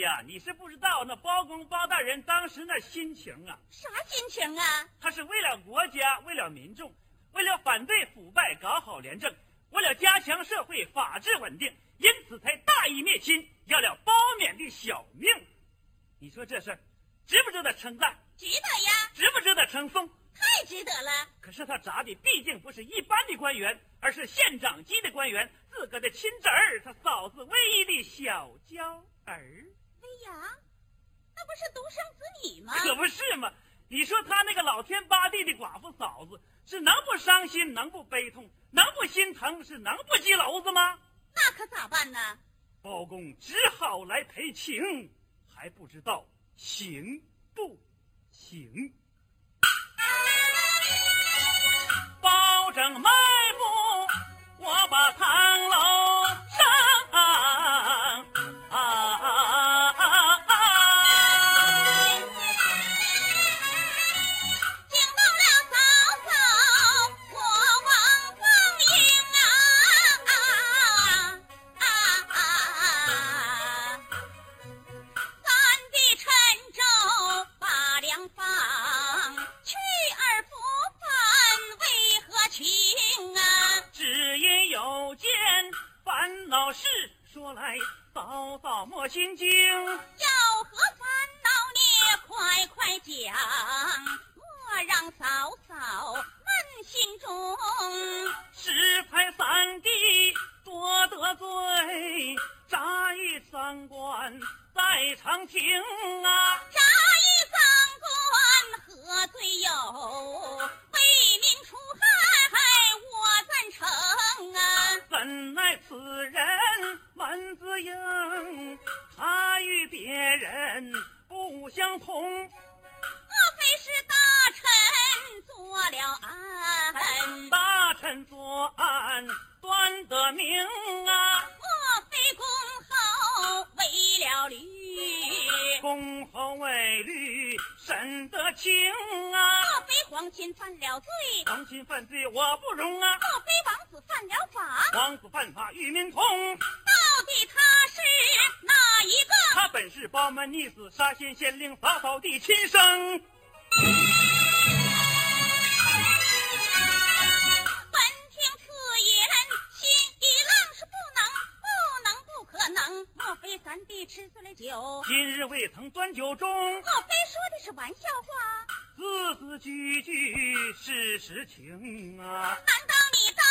呀，你是不知道那包公包大人当时那心情啊！啥心情啊？他是为了国家，为了民众，为了反对腐败，搞好廉政，为了加强社会法治稳定，因此才大义灭亲，要了包勉的小命。你说这事儿值不值得称赞？值得呀！值不值得称颂？太值得了！可是他砸的毕竟不是一般的官员，而是县长级的官员，自个的亲侄儿，他嫂子唯一的小娇儿。呀，那不是独生子女吗？可不是吗？你说他那个老天巴地的寡妇嫂子，是能不伤心，能不悲痛，能不心疼，是能不鸡篓子吗？那可咋办呢？包公只好来赔情，还不知道行不行。包拯卖目，我把唐楼。断得明啊，莫非公侯为了驴？公侯为律审得清啊。莫非皇亲犯了罪？皇亲犯罪我不容啊，莫非王子犯了法？王子犯法与民同。到底他是哪一个？他本是包门逆子，沙县县令嫂嫂的亲生。能。莫非三弟吃醉了酒？今日未曾端酒盅，莫非说的是玩笑话？字字句句是实情啊。难道你当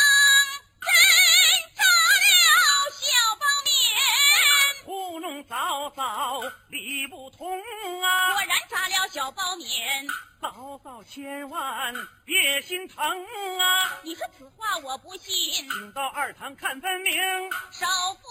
真扎了小包面？糊弄嫂嫂理不通啊果！然扎了小包面。嫂嫂千万别心疼啊！你说此话我不信。请到二堂看分明。首富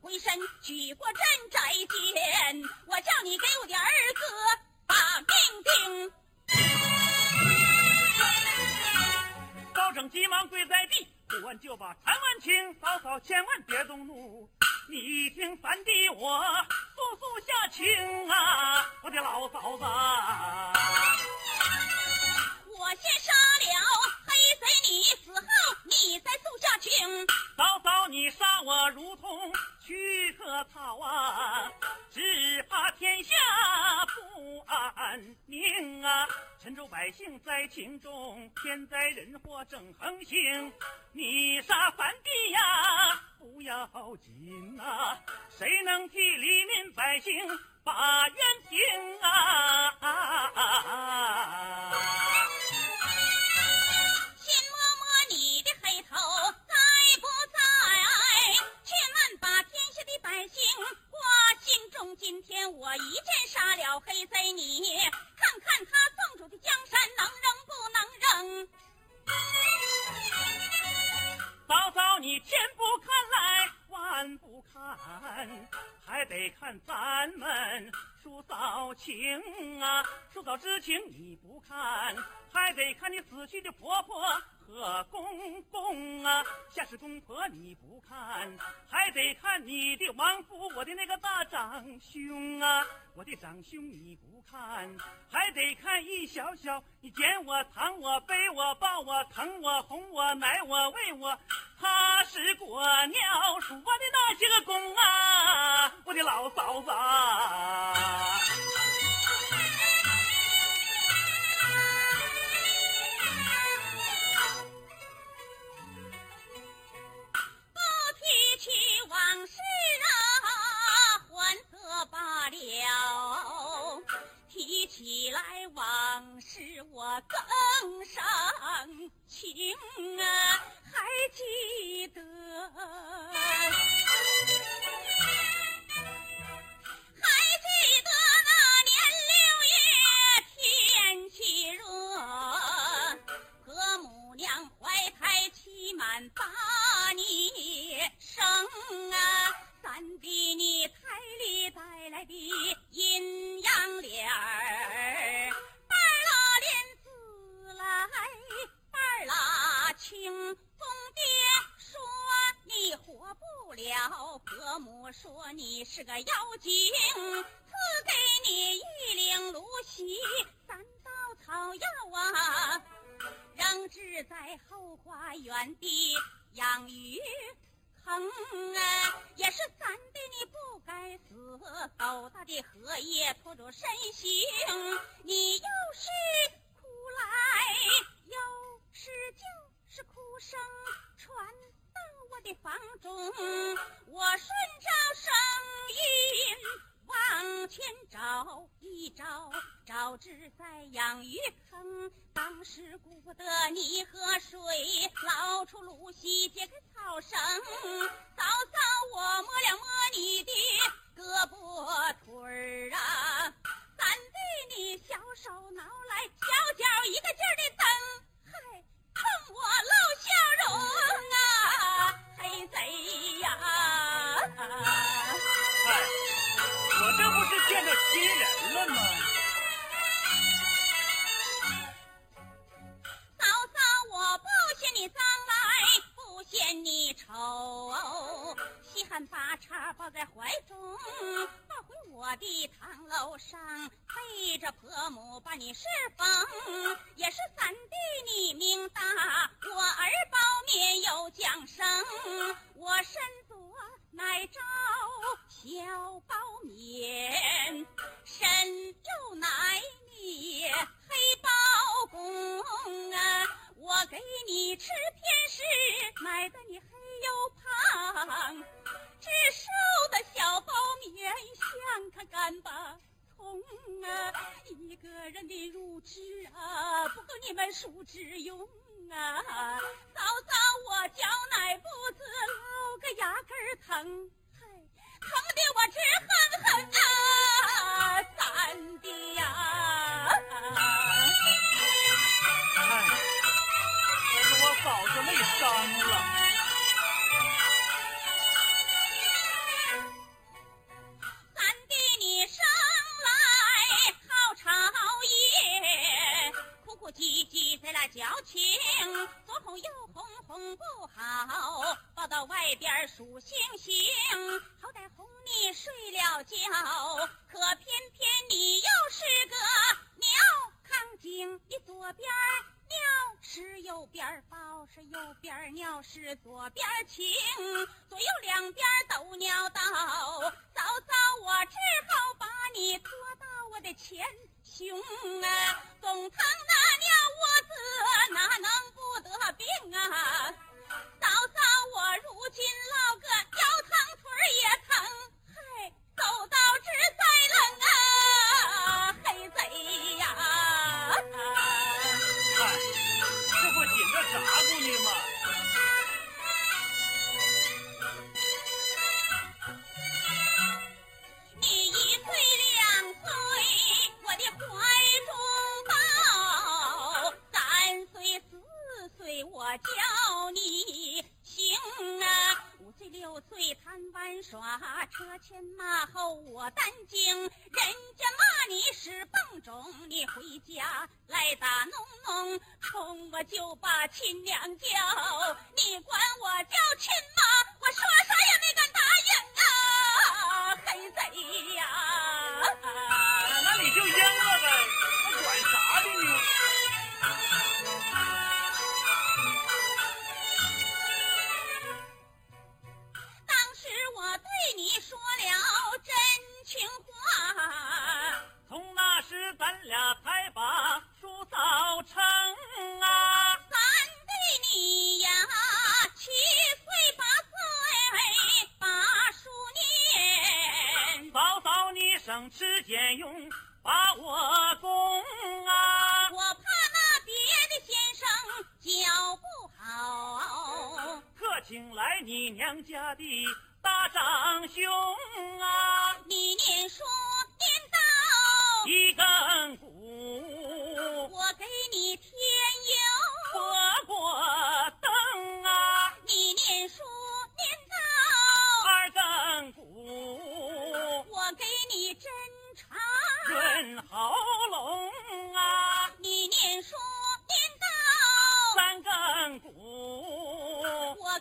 回身举过针摘剑，我叫你给我的儿子把命定。高正急忙跪在地，不问就把传万清，嫂嫂千万别动怒。你听三弟我速速下情啊，我的老嫂子。我先你死后你再速下情。嫂嫂你杀我如同驱客草啊，只怕天下不安宁啊。陈州百姓灾情重，天灾人祸正横行。你杀三弟呀，不要紧呐，谁能替黎民百姓把冤平啊？百姓挂心中。今天我一剑杀了黑贼，你看看他送出的江山能扔不能扔？嫂嫂，你千不看来万不看，还得看咱们叔嫂情啊！叔嫂之情你不看，还得看你死去的婆婆和公公啊！下是公婆你不看，还得看你的亡夫，我的那个大长兄啊！我的长兄你不看，还得看一小小，你捡我、藏我、背我、抱我、疼我、哄我、奶我、喂我，他是果鸟属我的那些个公啊，我的老嫂子啊。往事啊，欢乐罢了；提起来往事，我更伤情啊，还记得。只在养鱼坑，当时顾不得你喝水，捞出芦席解开草绳，嫂嫂我摸了摸你的胳膊腿儿啊，咱对你小手挠来，小脚一个劲儿的蹬，嗨，冲我露笑容啊，黑贼呀！哎，我这不是见着亲人了吗？不嫌你丑，稀罕把叉抱在怀中，抱回我的堂楼上，背着婆母把你侍奉，也是三弟你命大，我儿包面有降生，我身左乃招小包面，身右乃你情，左右两边都鸟倒，早早我只好把你拖到我的前胸啊，公堂那尿窝子哪能不得病啊？早早我如今老个腰疼腿也疼，嗨，走到这五岁六岁贪玩耍，车前马后我担惊。人家骂你是笨种，你回家来打农农，冲我就把亲娘叫，你管我叫亲妈，我说啥也没敢答应啊，黑贼呀！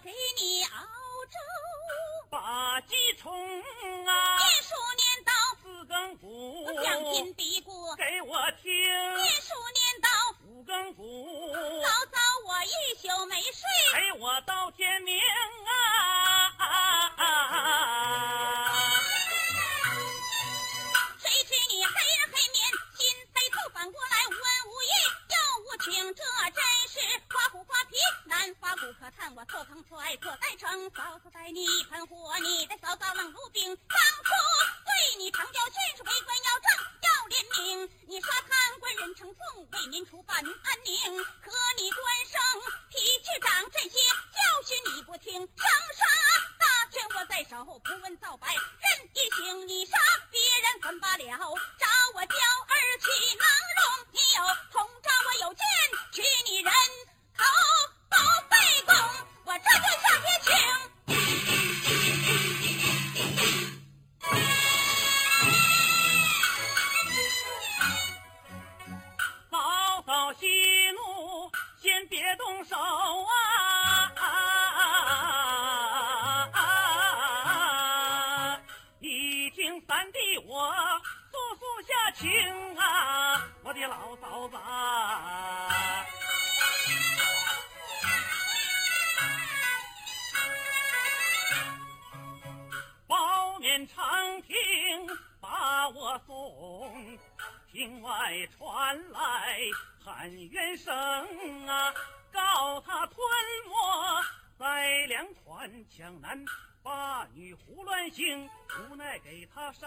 我给你熬粥；把鸡虫啊，念书念到，四更鼓我将金嘀咕；给我听，念书念到，五更鼓早早我一宿没睡。陪我到天明你的嫂嫂冷如冰。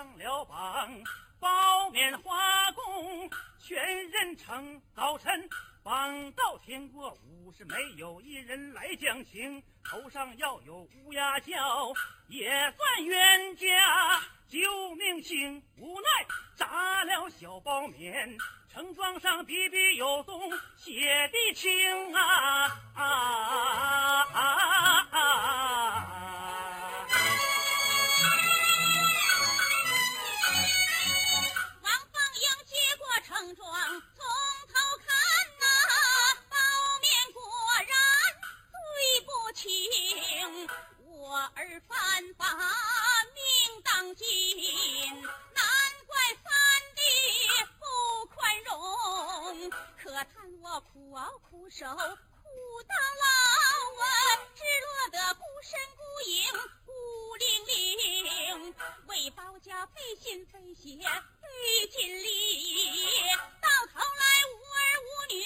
上了榜。包面花公全人成，早晨榜到天过午时，没有一人来讲情，头上要有乌鸦叫，也算冤家救命星。无奈炸了小包面，城庄上笔笔有踪，写的清啊啊啊啊啊！苦熬，苦到老啊，只落得孤身孤影孤零零，为保家费心费血费尽力，到头来无儿无女。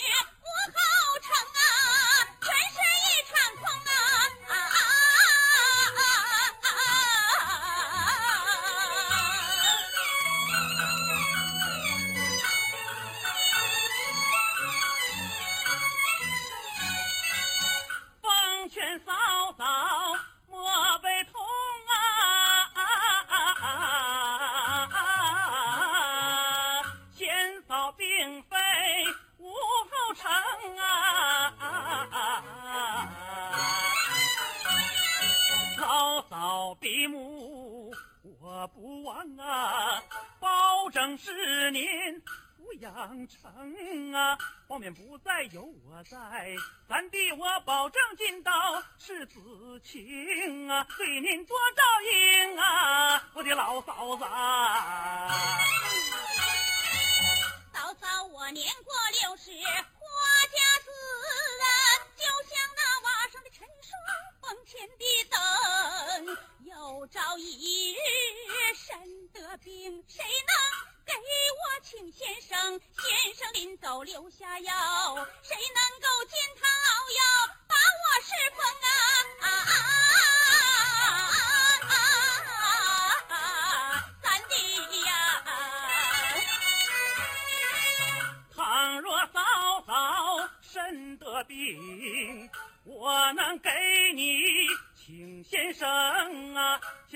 后面不再有我在，三弟我保证尽到是子情啊，对您多照应啊，我的老嫂子。嫂嫂，我年过六十，花甲子啊，就像那瓦上的陈霜，风前的灯。有朝一日身得病，谁能给我请先生？先生临走留下药，谁能够见他熬药，把我侍奉啊啊啊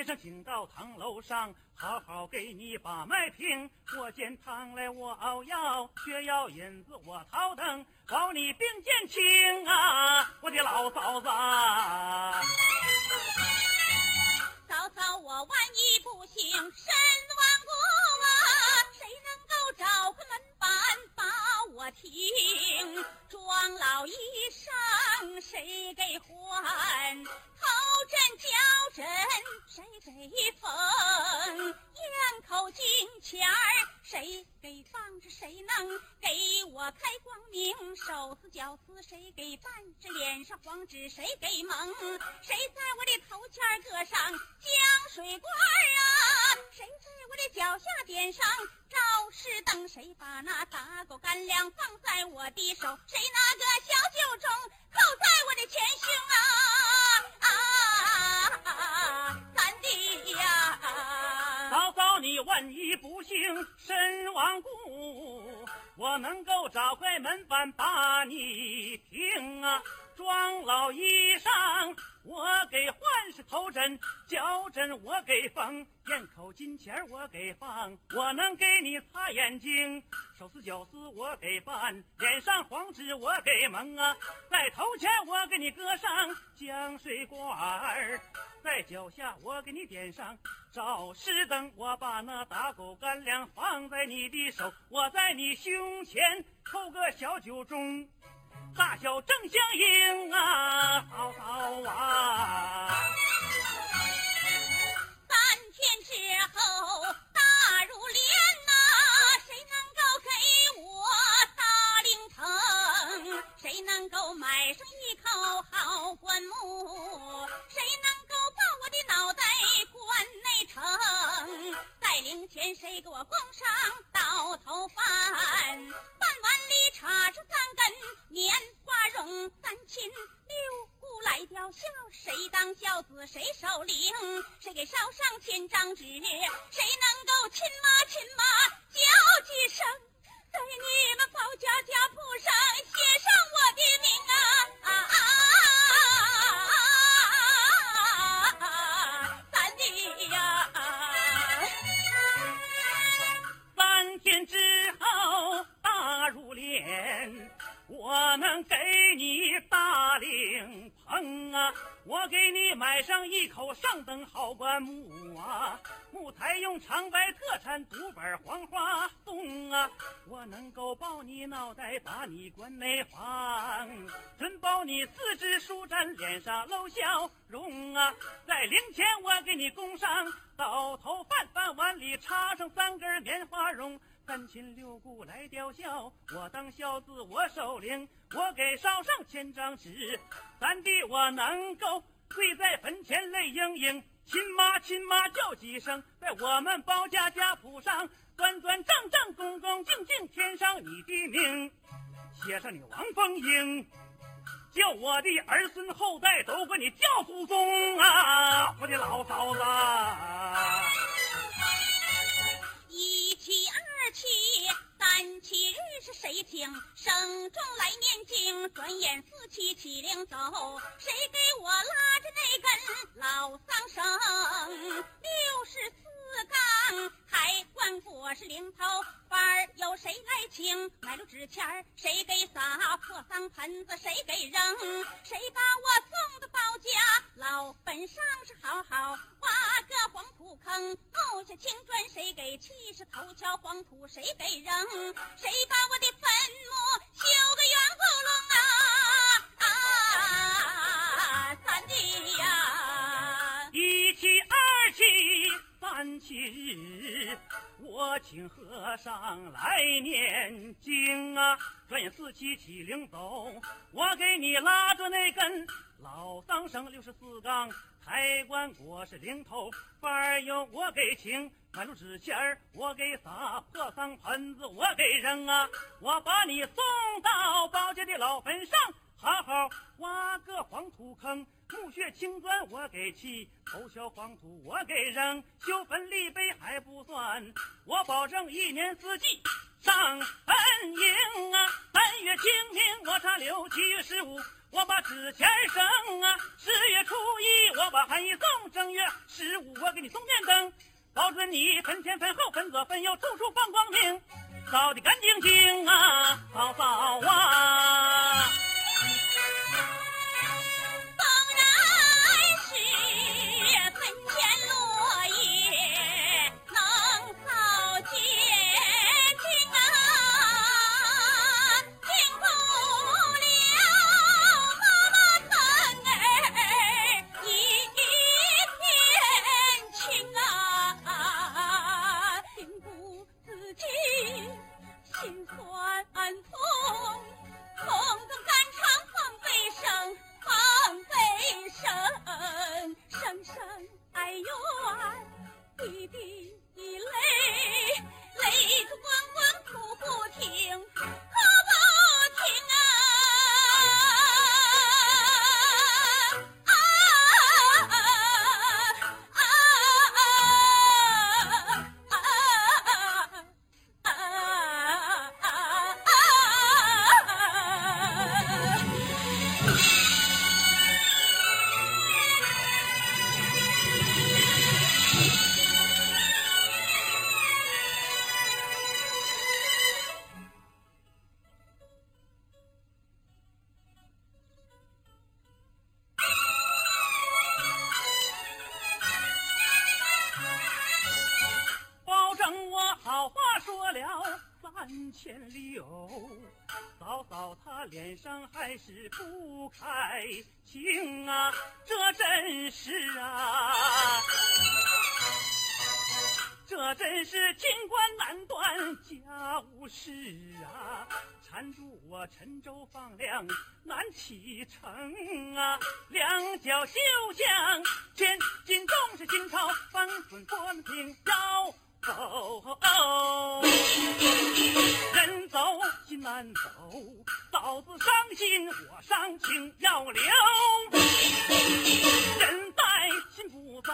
啊，先生请到堂楼上，好好给你把脉听。我煎汤来，我熬药，血药引子我掏灯，保你病见轻啊，我的老嫂子。嫂嫂，我万一不幸身亡故啊，谁能够找个门板我听？庄老衣裳谁给换？头针脚针谁给缝？咽口金钱儿谁给放着？谁能给我开光明？手撕脚撕谁给办？这脸上黄纸谁给蒙？谁在我的头前搁上江水罐儿啊？谁在我的脚下点上照石灯？谁把那打狗干粮放在我的手？谁拿个小酒盅扣在我的前胸啊？啊啊！三弟呀！嫂嫂，你万一不幸身亡故，我能够找块门板把你头针，脚针我给缝，咽口金钱我给放，我能给你擦眼睛，手撕脚撕我给办，脸上黄纸我给蒙啊，在头前我给你搁上江水罐儿。在脚下我给你点上照石灯，我把那打狗干粮放在你的手，我在你胸前扣个小酒盅，大小正相应啊，好好啊。三天之后大如莲呐、谁能够给我大灵棚？谁能够买上一口好棺木？谁能够把我的脑袋棺内盛？在灵前谁给我供我能够抱你脑袋把你关内房，准保你四肢舒展，脸上露笑容啊！在灵前我给你供上倒头饭，饭碗里插上三根棉花绒。三亲六故来吊孝，我当孝子我守灵，我给烧上千张纸，三弟我能够跪在坟前泪盈盈，亲妈亲妈叫几声，在我们包家家谱上端端正正恭恭敬敬添上你的名，写上你王凤英，叫我的儿孙后代都管你叫祖宗啊，我的老嫂子。一七二七三七日是谁听省中来念经，转眼四七起灵走，谁给我拉着那根老桑绳？六十四四杠还管我是零头班儿，有谁来请？买了纸钱儿，谁给撒？破桑盆子谁给扔？谁把我送到包家老坟上是好好挖个黄土坑，墓下青砖谁给砌？是头敲黄土谁给扔？谁把我的坟墓修个圆咕隆啊？啊，请和尚来念经啊。转眼四七七零走，我给你拉着那根老桑绳，六十四杠，抬棺椁是零头，班儿有我给请，买路纸钱儿我给撒，破桑盆子我给扔啊。我把你送到包家的老坟上。好好挖个黄土坑，墓穴青砖我给砌，头小黄土我给扔，修坟立碑还不算，我保证一年四季上坟迎啊。三月清明我插柳，七月十五我把纸钱儿生啊，十月初一我把寒衣送，正月十五我给你送电灯，保准你坟前坟后坟左坟右处处放光明，扫得干净净啊，嫂嫂啊。上还是不开情啊，这真是啊，这真是清官难断家务事啊，缠住我沉舟放粮难启程啊，两脚休想千斤重是金朝翻滚关平腰。走，人走心难走，嫂子伤心我伤情要留。人在心不在，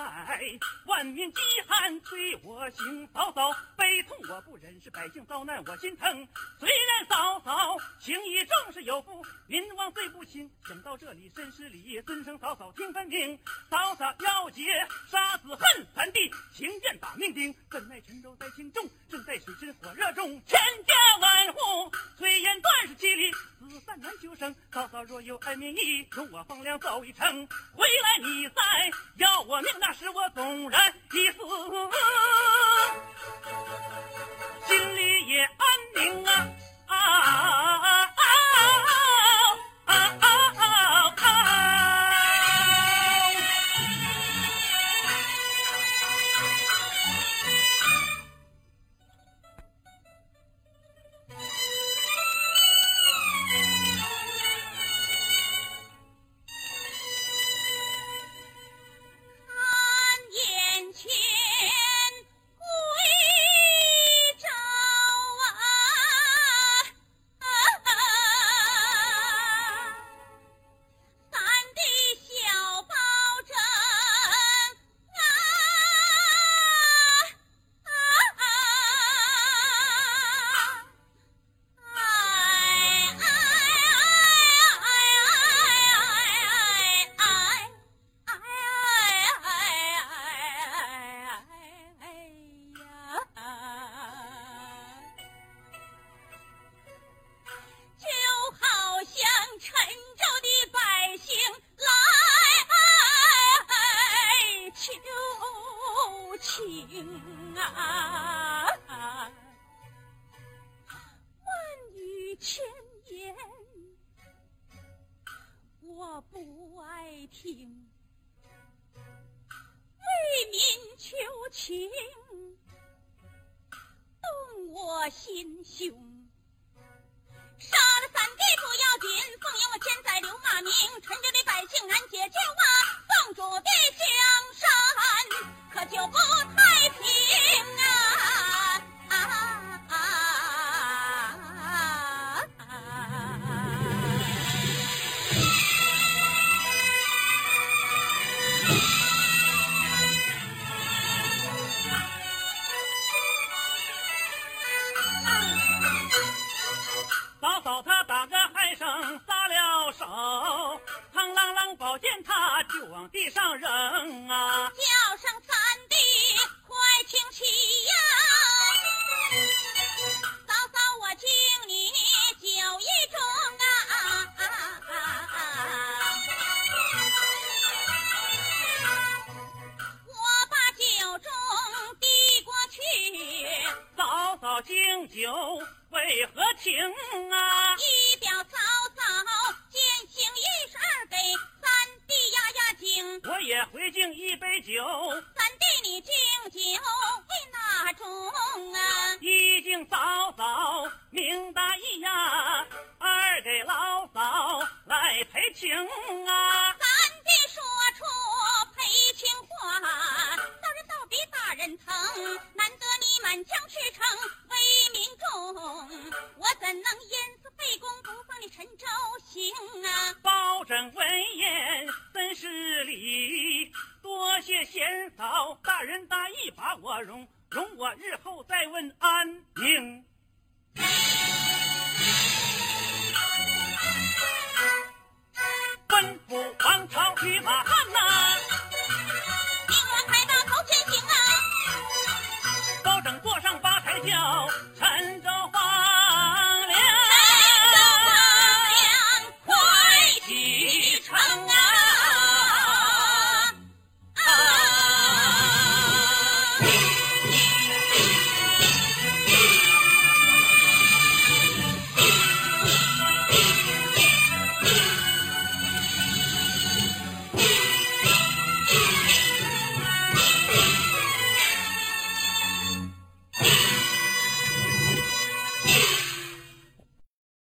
万民饥寒催我行。嫂嫂悲痛我不忍，是百姓遭难我心疼。虽然嫂嫂情义重是有福，民望最不行。想到这里深是礼，尊称嫂嫂听分明。嫂嫂要结，命钉。怎奈沉舟在轻重，正在水深火热中，千家万户炊烟断是凄厉，死散难求生。嫂嫂若有爱民意，容我放粮走一程。回来你再要我命，那时我纵然已死，难得你满腔赤诚为民众，我怎能因此背公不放你陈州行啊？包拯闻言真是礼？多谢贤嫂大人大义把我容，容我日后再问安。奔赴王朝驱马汉呐。yo.